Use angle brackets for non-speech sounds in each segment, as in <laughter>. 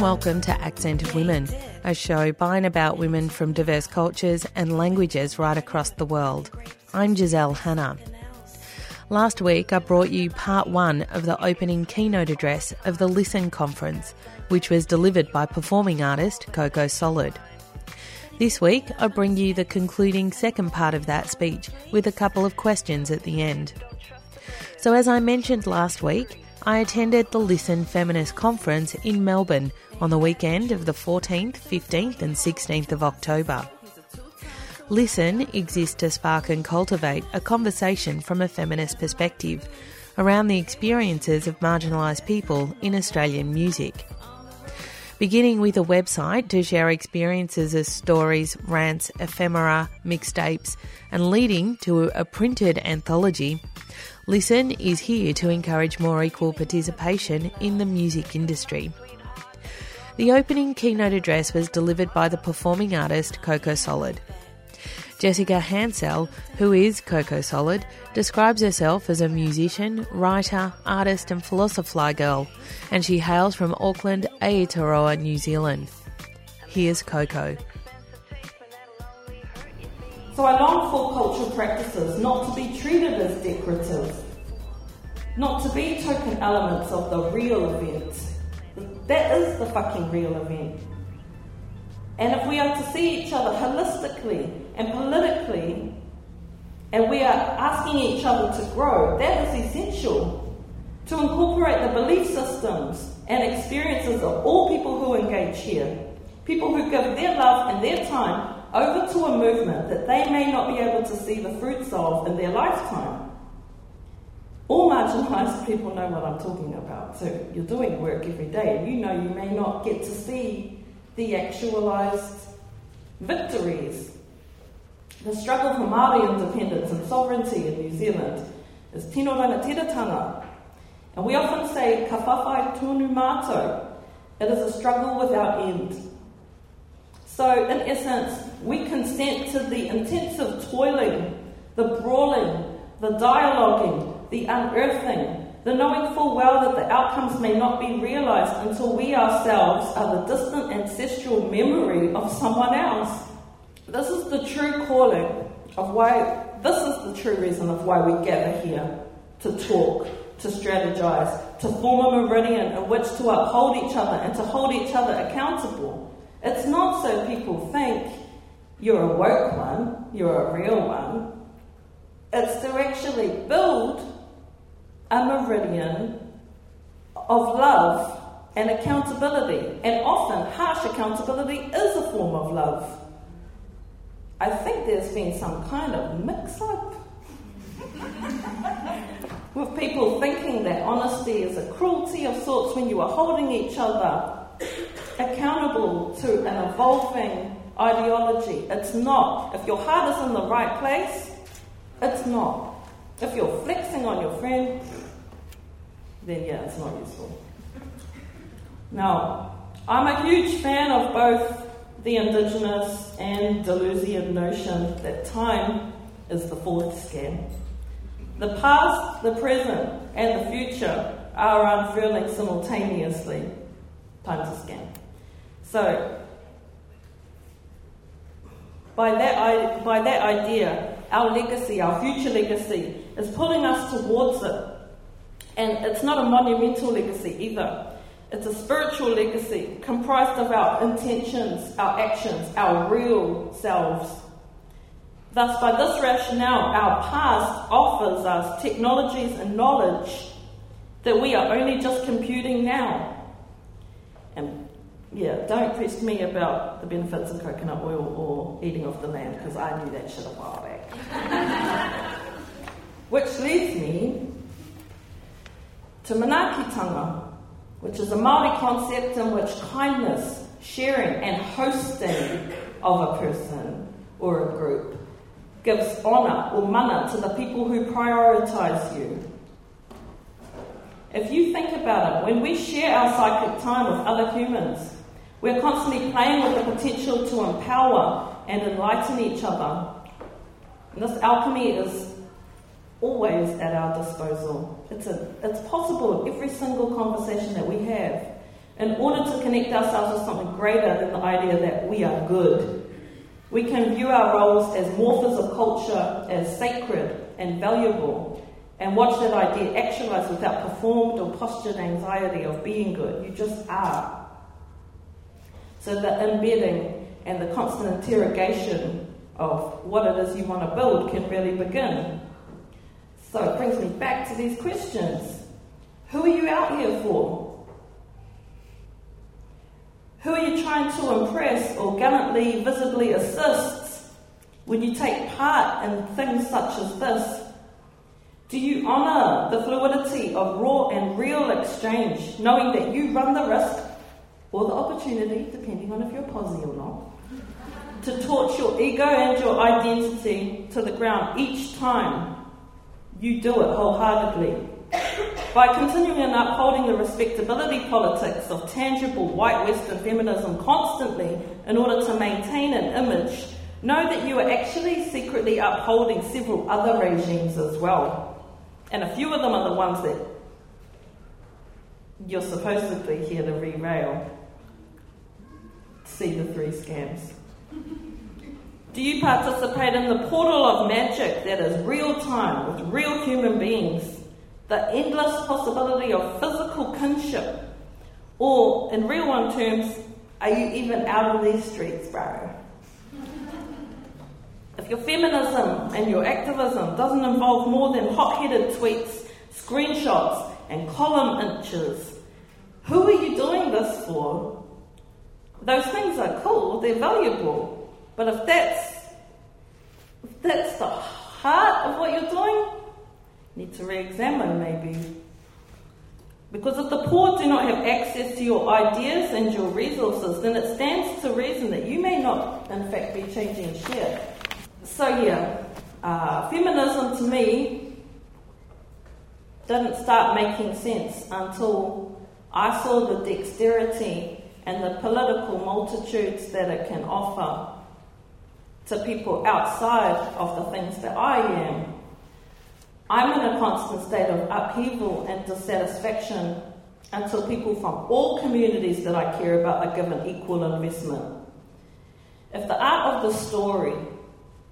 welcome to Accent of Women, a show by and about women from diverse cultures and languages right across the world. I'm Giselle Hanna. Last week, I brought you part one of the opening keynote address of the Listen conference, which was delivered by performing artist Coco Solid. This week, I bring you the concluding second part of that speech with a couple of questions at the end. So, as I mentioned last week, I attended the Listen Feminist Conference in Melbourne on the weekend of the 14th, 15th, and 16th of October. Listen exists to spark and cultivate a conversation from a feminist perspective around the experiences of marginalised people in Australian music. Beginning with a website to share experiences as stories, rants, ephemera, mixtapes, and leading to a printed anthology, Listen is here to encourage more equal participation in the music industry. The opening keynote address was delivered by the performing artist Coco Solid. Jessica Hansell, who is Coco Solid, describes herself as a musician, writer, artist, and philosopher girl, and she hails from Auckland, Aotearoa, New Zealand. Here's Coco. So I long for cultural practices not to be treated as decorative, not to be token elements of the real event. That is the fucking real event. And if we are to see each other holistically and politically, and we are asking each other to grow, that is essential. To incorporate the belief systems and experiences of all people who engage here, people who give their love and their time over to a movement that they may not be able to see the fruits of in their lifetime. All marginalised people know what I'm talking about. So you're doing work every day, and you know you may not get to see the actualised victories. The struggle for Māori independence and sovereignty in New Zealand is tino rangatiratanga. And we often say, ka whawhai tonu mātou. It is a struggle without end. So, in essence, we consent to the intensive toiling, the brawling, the dialoguing, the unearthing, the knowing full well that the outcomes may not be realized until we ourselves are the distant ancestral memory of someone else. This is the true calling of why, this is the true reason of why we gather here to talk, to strategize, to form a meridian in which to uphold each other and to hold each other accountable. It's not so people think you're a woke one, you're a real one. It's to actually build a meridian of love and accountability. And often, harsh accountability is a form of love. I think there's been some kind of mix up <laughs> with people thinking that honesty is a cruelty of sorts when you are holding each other accountable to an evolving ideology. It's not. If your heart is in the right place, it's not. If you're flexing on your friend, then yeah, it's not useful. Now, I'm a huge fan of both the Indigenous and Deleuzian notion that time is the fourth scan. The past, the present, and the future are unfurling simultaneously. Time's a scan. So, by that, by that idea, our legacy, our future legacy, is pulling us towards it. And it's not a monumental legacy either. It's a spiritual legacy comprised of our intentions, our actions, our real selves. Thus, by this rationale, our past offers us technologies and knowledge that we are only just computing now. Yeah, don't press me about the benefits of coconut oil or eating off the land because I knew that shit a while back. <laughs> Which leads me to manaakitanga, which is a Maori concept in which kindness, sharing, and hosting of a person or a group gives honour or mana to the people who prioritise you. If you think about it, when we share our psychic time with other humans, we're constantly playing with the potential to empower and enlighten each other. And this alchemy is always at our disposal. It's, a, it's possible in every single conversation that we have. in order to connect ourselves with something greater than the idea that we are good. We can view our roles as morphers of culture as sacred and valuable and watch that idea actualize without performed or postured anxiety of being good. You just are. So the embedding and the constant interrogation of what it is you want to build can really begin. So it brings me back to these questions. Who are you out here for? Who are you trying to impress or gallantly, visibly assist when you take part in things such as this? Do you honour the fluidity of raw and real exchange, knowing that you run the risk or the opportunity, depending on if you're posy or not, to torch your ego and your identity to the ground each time you do it wholeheartedly? By continuing and upholding the respectability politics of tangible white Western feminism constantly in order to maintain an image, know that you are actually secretly upholding several other regimes as well. And a few of them are the ones that you're supposedly here to re-rail. See the three scams. Do you participate in the portal of magic that is real time with real human beings? the endless possibility of physical kinship? Or, in real one terms, are you even out of these streets, bro? If your feminism and your activism doesn't involve more than hot headed tweets, screenshots, and column inches, who are you doing this for? Those things are cool, they're valuable, but if that's if that's the heart of what you're doing, you need to re examine maybe. Because if the poor do not have access to your ideas and your resources, then it stands to reason that you may not, in fact, be changing shit. So, yeah, uh, feminism to me didn't start making sense until I saw the dexterity and the political multitudes that it can offer to people outside of the things that I am. I'm in a constant state of upheaval and dissatisfaction until people from all communities that I care about are given equal investment. If the art of the story,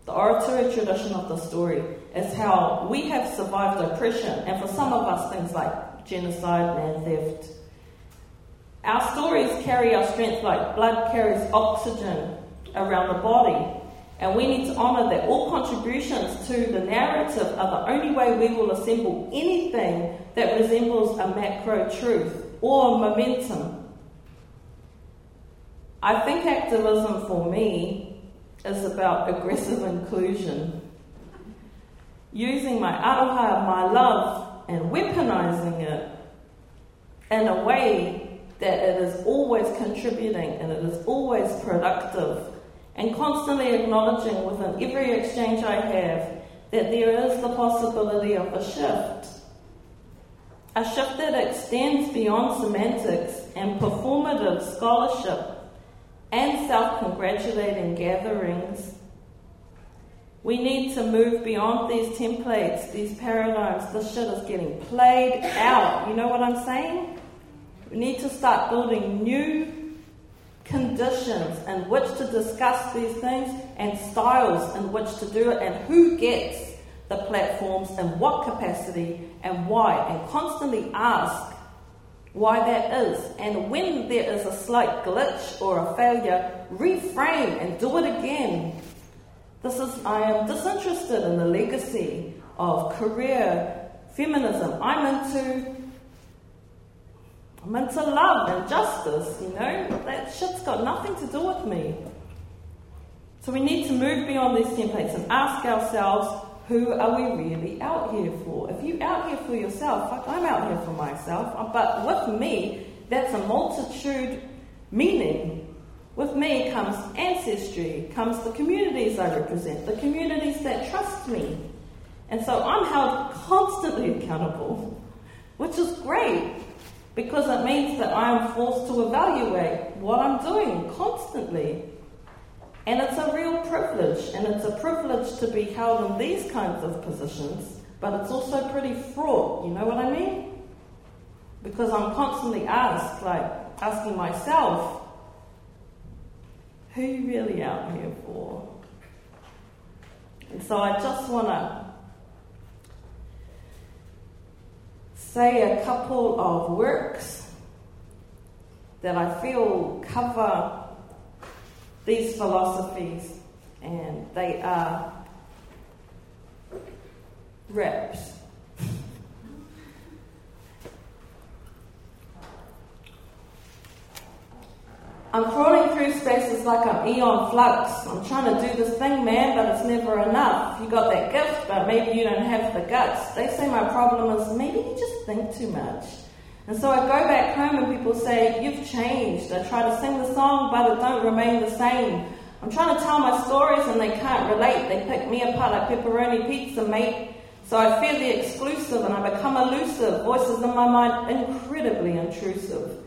the oratory tradition of the story, is how we have survived oppression, and for some of us, things like genocide, land theft, our stories carry our strength like blood carries oxygen around the body. And we need to honour that all contributions to the narrative are the only way we will assemble anything that resembles a macro truth or momentum. I think activism for me is about aggressive inclusion. Using my aroha, my love, and weaponizing it in a way that it is always contributing and it is always productive and constantly acknowledging within every exchange I have that there is the possibility of a shift. A shift that extends beyond semantics and performative scholarship and self congratulating gatherings. We need to move beyond these templates, these paradigms. This shit is getting played out. You know what I'm saying? We need to start building new conditions in which to discuss these things and styles in which to do it and who gets the platforms in what capacity and why. And constantly ask why that is. And when there is a slight glitch or a failure reframe and do it again. This is i am disinterested in the legacy of career feminism. I'm into I'm into love and justice, you know? That shit's got nothing to do with me. So we need to move beyond these templates and ask ourselves, who are we really out here for? If you're out here for yourself, like I'm out here for myself, uh, but with me, that's a multitude meaning. With me comes ancestry, comes the communities I represent, the communities that trust me. And so I'm held constantly accountable, which is great because it means that I am forced to evaluate what I'm doing constantly. And it's a real privilege, and it's a privilege to be held in these kinds of positions, but it's also pretty fraught, you know what I mean? Because I'm constantly asked, like, asking myself, who are you really out here for? And so I just want to say a couple of works that I feel cover these philosophies, and they are reps. I'm through spaces like I'm Aeon Flux. I'm trying to do this thing, man, but it's never enough. You got that gift, but maybe you don't have the guts. They say my problem is maybe you just think too much. And so I go back home and people say, You've changed. I try to sing the song, but it don't remain the same. I'm trying to tell my stories and they can't relate. They pick me apart like pepperoni pizza, mate. So I fear the exclusive and I become elusive. Voices in my mind incredibly intrusive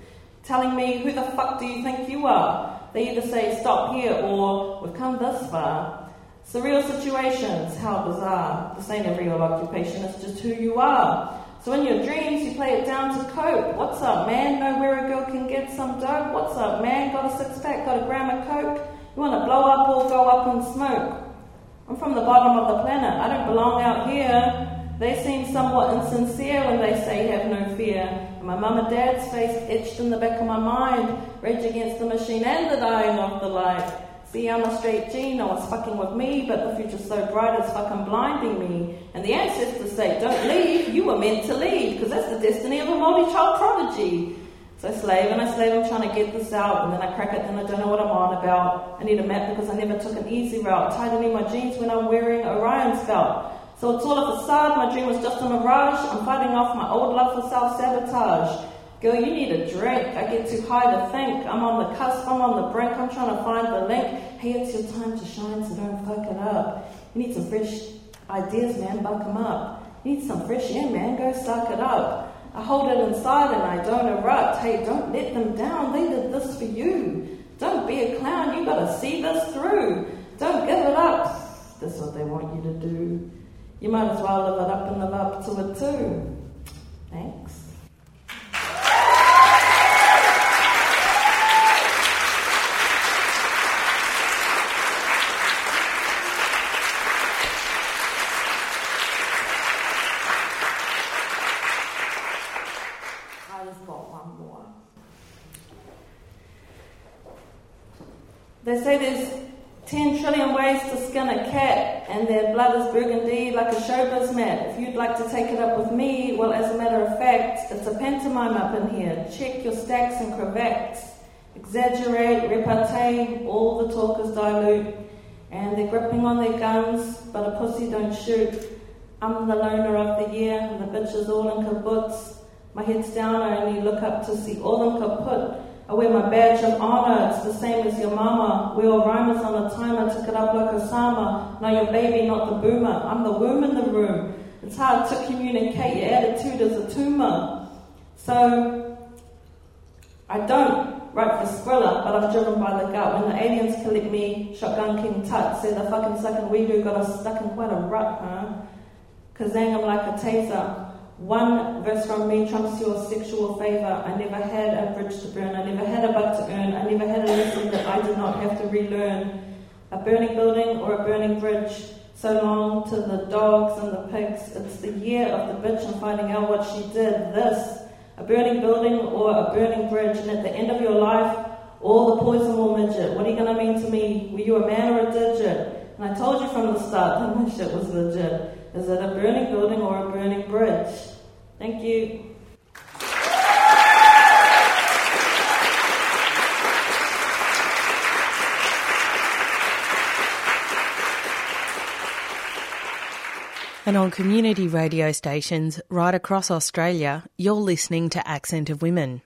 telling me, Who the fuck do you think you are? They either say, Stop here, or We've come this far. Surreal situations, how bizarre. This ain't a real occupation, it's just who you are. So in your dreams, you play it down to cope. What's up, man? Know where a girl can get some dope? What's up, man? Got a six pack, got a gram of coke? You want to blow up or go up and smoke? I'm from the bottom of the planet. I don't belong out here. They seem somewhat insincere when they say have no fear. And my mum and dad's face etched in the back of my mind, rage against the machine and the dying of the light. See, I'm a straight gene, no one's fucking with me, but the future's so bright it's fucking blinding me. And the ancestors say, don't leave, you were meant to leave, because that's the destiny of a multi-child prodigy. So I slave and I slave, I'm trying to get this out, and then I crack it, and I don't know what I'm on about. I need a map because I never took an easy route, tightening my jeans when I'm wearing Orion's belt. So it's all a facade, my dream was just a mirage. I'm fighting off my old love for self sabotage. Girl, you need a drink. I get too high to think. I'm on the cusp, I'm on the brink, I'm trying to find the link. Hey, it's your time to shine, so don't fuck it up. You need some fresh ideas, man, buck them up. You need some fresh air, man, go suck it up. I hold it inside and I don't erupt. Hey, don't let them down, they did this for you. Don't be a clown, you gotta see this through. Don't give it up. That's what they want you to do you might as well live it up and live up to it too. Thanks. I just got one more. They say there's 10 trillion ways to skin a cat, and their blood is showbiz mat. If you'd like to take it up with me, well, as a matter of fact, it's a pantomime up in here. Check your stacks and cravats. Exaggerate, repartee, all the talk is dilute. And they're gripping on their guns, but a pussy don't shoot. I'm the loner of the year, and the bitches all in kibbutz. My head's down, I only look up to see all them kaput. I wear my badge of honor, it's the same as your mama. We all rhymers on a timer, took it up like a Osama. Now your baby, not the boomer. I'm the womb in the room. It's hard to communicate, your attitude is a tumor. So, I don't write for Skrilla, but I'm driven by the gut. When the aliens collect me, shotgun king tut, say the fucking second we do got us stuck in quite a rut, huh? Kazang, I'm like a taser. One verse from me trumps your sexual favor. I never had a bridge to burn. I never had a buck to earn. I never had a lesson that I did not have to relearn. A burning building or a burning bridge. So long to the dogs and the pigs. It's the year of the bitch and finding out what she did. This. A burning building or a burning bridge. And at the end of your life, all the poison will midget. What are you going to mean to me? Were you a man or a digit? And I told you from the start that my shit was legit. Is it a burning building or a burning bridge? Thank you. And on community radio stations right across Australia, you're listening to Accent of Women.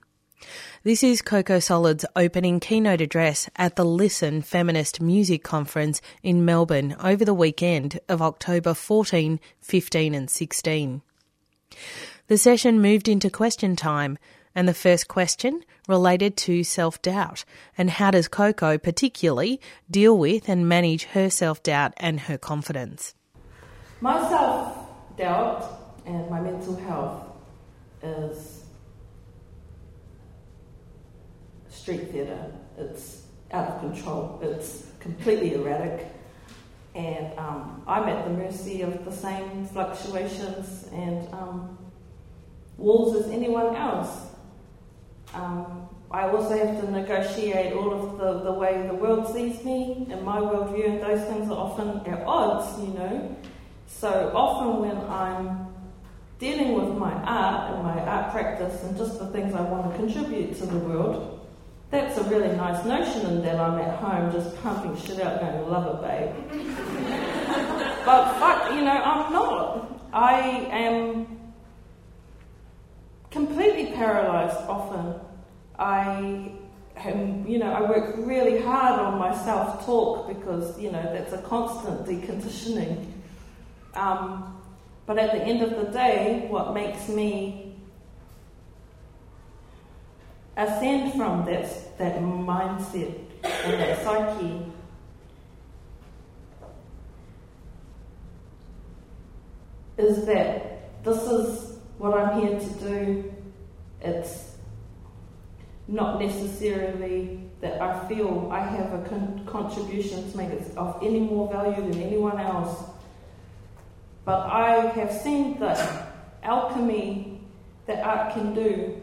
This is Coco Solid's opening keynote address at the Listen Feminist Music Conference in Melbourne over the weekend of October 14, 15 and 16. The session moved into question time and the first question related to self-doubt and how does Coco particularly deal with and manage her self-doubt and her confidence. My self-doubt and my mental health is street theatre. It's out of control. It's completely erratic. And um, I'm at the mercy of the same fluctuations and um, walls as anyone else. Um, I also have to negotiate all of the, the way the world sees me and my worldview, and those things are often at odds, you know. So often when I'm dealing with my art and my art practice and just the things I want to contribute to the world, that's a really nice notion and that I'm at home just pumping shit out going, love it, babe. <laughs> but fuck, you know, I'm not. I am completely paralyzed often. I am, you know, I work really hard on my self talk because, you know, that's a constant deconditioning. Um, but at the end of the day, what makes me ascend from that, that mindset and that psyche is that this is what I'm here to do. It's not necessarily that I feel I have a con- contribution to make it of any more value than anyone else. But I have seen the alchemy that art can do,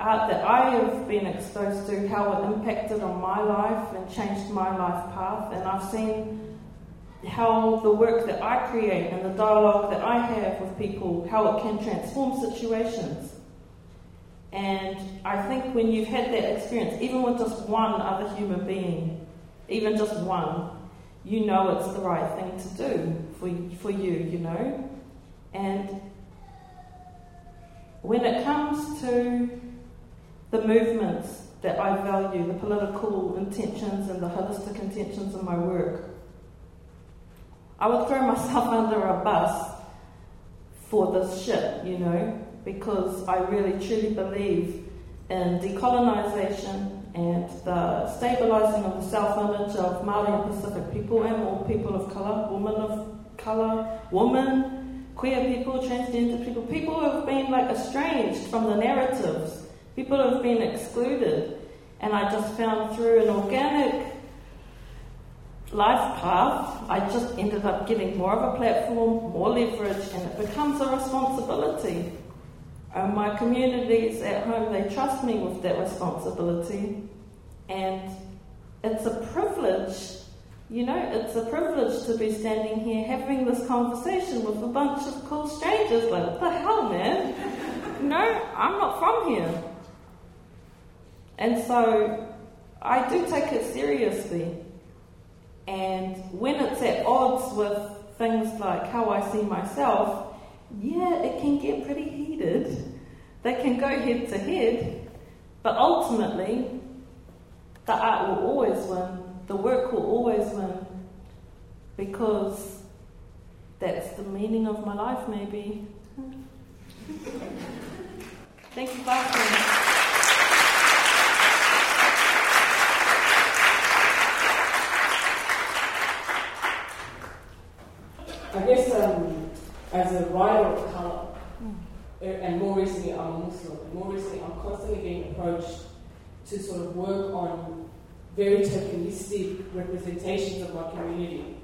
art that I have been exposed to, how it impacted on my life and changed my life path, and I've seen how the work that I create and the dialogue that I have with people, how it can transform situations. And I think when you've had that experience, even with just one other human being, even just one, you know it's the right thing to do for, for you, you know. And when it comes to the movements that I value, the political intentions and the holistic intentions of my work, I would throw myself <laughs> under a bus for this shit, you know, because I really truly believe in decolonisation and the stabilising of the self-image of Maori and Pacific people and all people of colour, women of colour, women, queer people, transgender people, people who have been like estranged from the narratives, people have been excluded. And I just found through an organic life path, I just ended up getting more of a platform, more leverage, and it becomes a responsibility. And my communities at home, they trust me with that responsibility. And it's a privilege, you know, it's a privilege to be standing here having this conversation with a bunch of cool strangers. Like, what the hell, man? <laughs> no, I'm not from here. And so I do take it seriously. And when it's at odds with things like how I see myself, yeah, it can get pretty heated. They can go head to head, but ultimately, the art will always win, the work will always win, because that's the meaning of my life, maybe. <laughs> Thank you for I guess um, as a writer of colour, mm. and more recently I'm a Muslim, and more recently I'm constantly being approached to sort of work on very tokenistic representations of my community,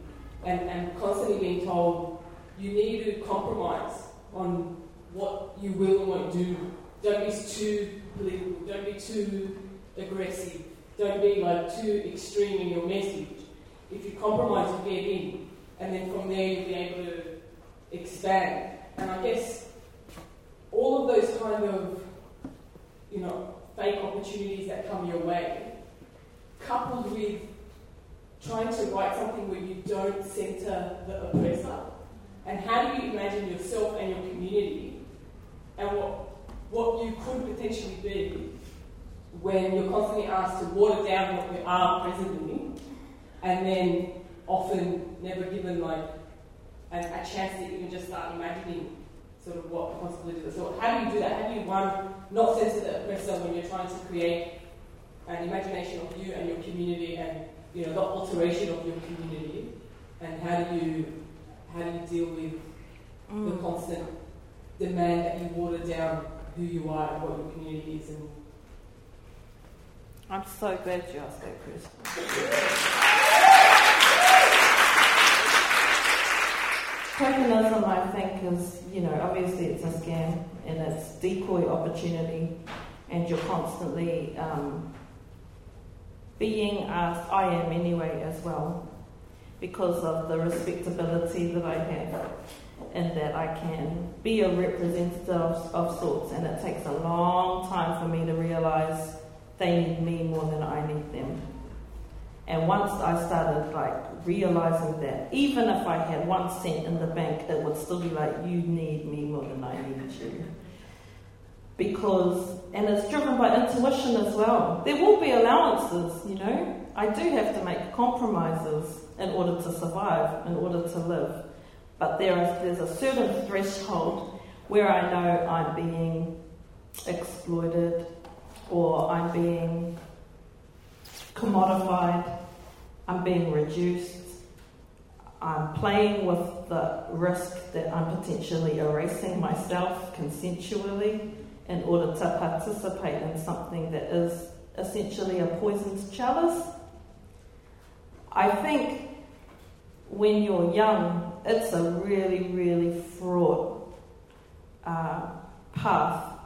and, and constantly being told you need to compromise on what you will and won't do. Don't be too political, don't be too aggressive, don't be like too extreme in your message. If you compromise, you get in and then from there you'll be able to expand. And I guess all of those kind of, you know, fake opportunities that come your way, coupled with trying to write something where you don't center the oppressor, and how do you imagine yourself and your community, and what what you could potentially be when you're constantly asked to water down what you are presently, and then often never given like a, a chance to even just start imagining sort of what possibilities are. So how do you do that? How do you one not censor the oppressor when you're trying to create an imagination of you and your community and you know the alteration of your community? And how do you how do you deal with mm. the constant demand that you water down who you are and what your community is and I'm so glad you asked that question. <laughs> Tokenism, I think, is, you know, obviously it's a scam and it's decoy opportunity, and you're constantly um, being asked, I am anyway as well, because of the respectability that I have and that I can be a representative of, of sorts, and it takes a long time for me to realize they need me more than I need them. And once I started like realizing that, even if I had one cent in the bank, it would still be like, you need me more than I need you. Because, and it's driven by intuition as well. There will be allowances, you know. I do have to make compromises in order to survive, in order to live. But there is, there's a certain threshold where I know I'm being exploited or I'm being commodified, I'm being reduced, I'm playing with the risk that I'm potentially erasing myself consensually in order to participate in something that is essentially a poisoned chalice. I think when you're young, it's a really, really fraught uh, path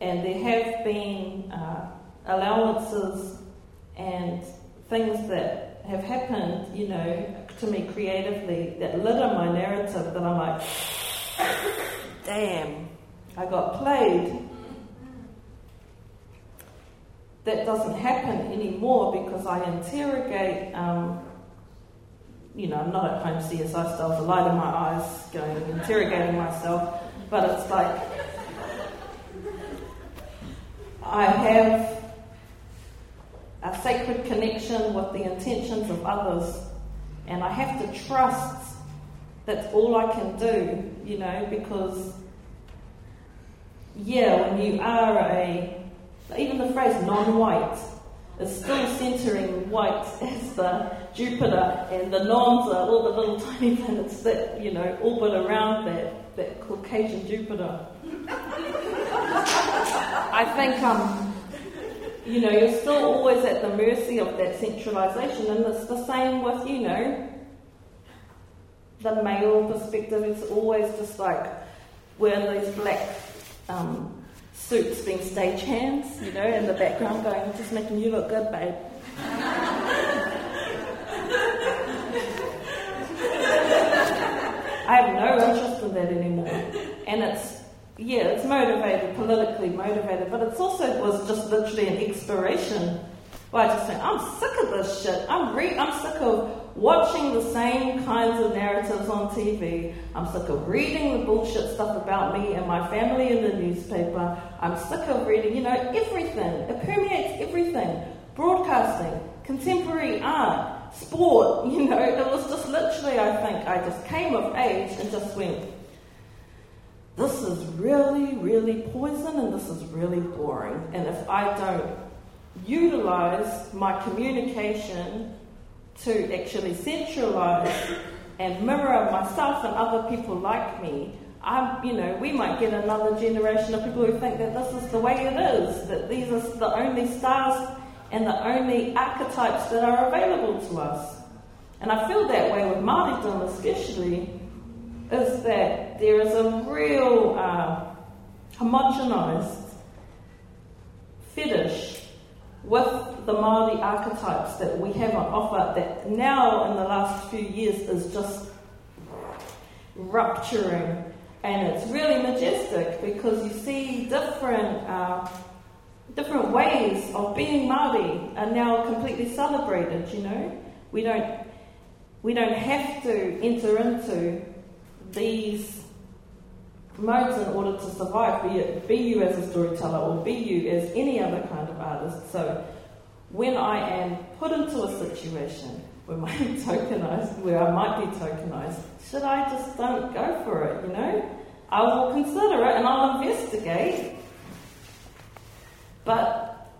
and there have been uh, allowances and things that have happened, you know, to me creatively that litter my narrative that I'm like, damn, I got played. That doesn't happen anymore because I interrogate, um, you know, I'm not at home CSI style, the light in my eyes, going interrogating myself, but it's like, I have a sacred connection with the intentions of others, and I have to trust that's all I can do, you know, because, yeah, when you are a, even the phrase non white is still centering white <laughs> as the Jupiter, and the nons are all the little <laughs> tiny planets that, you know, orbit around that, that Caucasian Jupiter. <laughs> I think, um, you know, you're still always at the mercy of that centralization, and it's the same with, you know, the male perspective. It's always just like wearing these black um, suits, being stagehands, you know, in the background, going, just making you look good, babe. <laughs> I have no interest in that anymore, and it's yeah, it's motivated, politically motivated, but it's also was just literally an expiration. I just think, I'm sick of this shit. I'm re- I'm sick of watching the same kinds of narratives on TV. I'm sick of reading the bullshit stuff about me and my family in the newspaper. I'm sick of reading, you know, everything. It permeates everything. Broadcasting, contemporary art, sport, <laughs> you know, it was just literally, I think, I just came of age and just went, this is really, really poison and this is really boring. And if I don't utilize my communication to actually centralize and mirror myself and other people like me, I'm, you know, we might get another generation of people who think that this is the way it is, that these are the only stars and the only archetypes that are available to us. And I feel that way with Māoridom especially, is that there is a real uh, homogenized fetish with the Māori archetypes that we have on offer that now in the last few years is just rupturing. And it's really majestic because you see different uh, different ways of being Māori are now completely celebrated you know? We don't we don't have to enter into these modes in order to survive, be it be you as a storyteller or be you as any other kind of artist. So when I am put into a situation where I'm <laughs> tokenized, where I might be tokenized, should I just don't go for it, you know? I will consider it and I'll investigate. But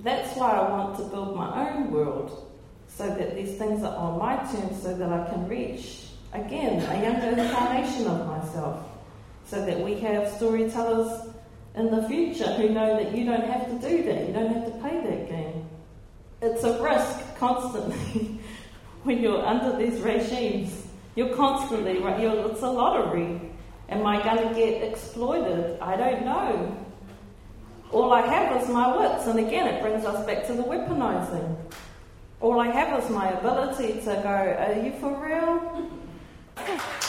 that's why I want to build my own world so that these things are on my terms so that I can reach again, a younger incarnation of myself, so that we have storytellers in the future who know that you don't have to do that, you don't have to play that game. it's a risk constantly <laughs> when you're under these regimes. You're constantly, right? You're, it's a lottery. Am I going to get exploited? I don't know. All I have is my wits, and again, it brings us back to the weaponizing. All I have is my ability to go, Are you for real? <laughs>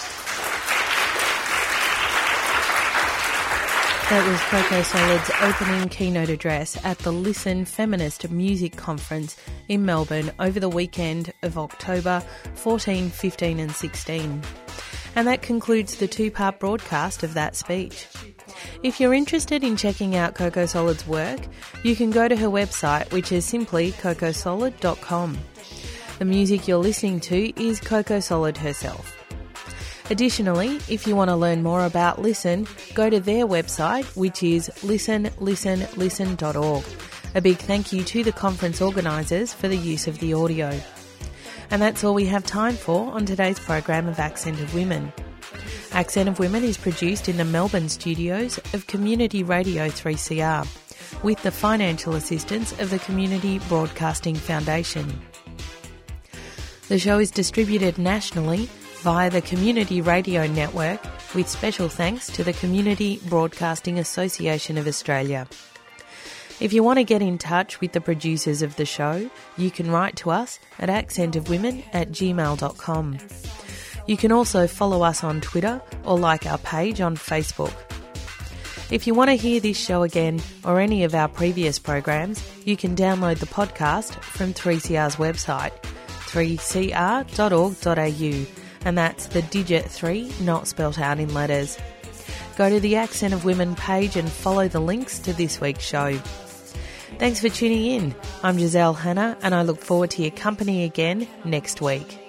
That was Coco Solid's opening keynote address at the Listen Feminist Music Conference in Melbourne over the weekend of October 14, 15, and 16. And that concludes the two part broadcast of that speech. If you're interested in checking out Coco Solid's work, you can go to her website, which is simply cocosolid.com. The music you're listening to is Coco Solid herself. Additionally, if you want to learn more about Listen, go to their website, which is listenlistenlisten.org. A big thank you to the conference organisers for the use of the audio. And that's all we have time for on today's program of Accent of Women. Accent of Women is produced in the Melbourne studios of Community Radio 3CR with the financial assistance of the Community Broadcasting Foundation. The show is distributed nationally via the Community Radio Network with special thanks to the Community Broadcasting Association of Australia. If you want to get in touch with the producers of the show, you can write to us at accentofwomen at gmail.com. You can also follow us on Twitter or like our page on Facebook. If you want to hear this show again or any of our previous programs, you can download the podcast from 3CR's website, 3cr.org.au and that's the digit 3 not spelt out in letters. Go to the Accent of Women page and follow the links to this week's show. Thanks for tuning in. I'm Giselle Hanna and I look forward to your company again next week.